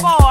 fall.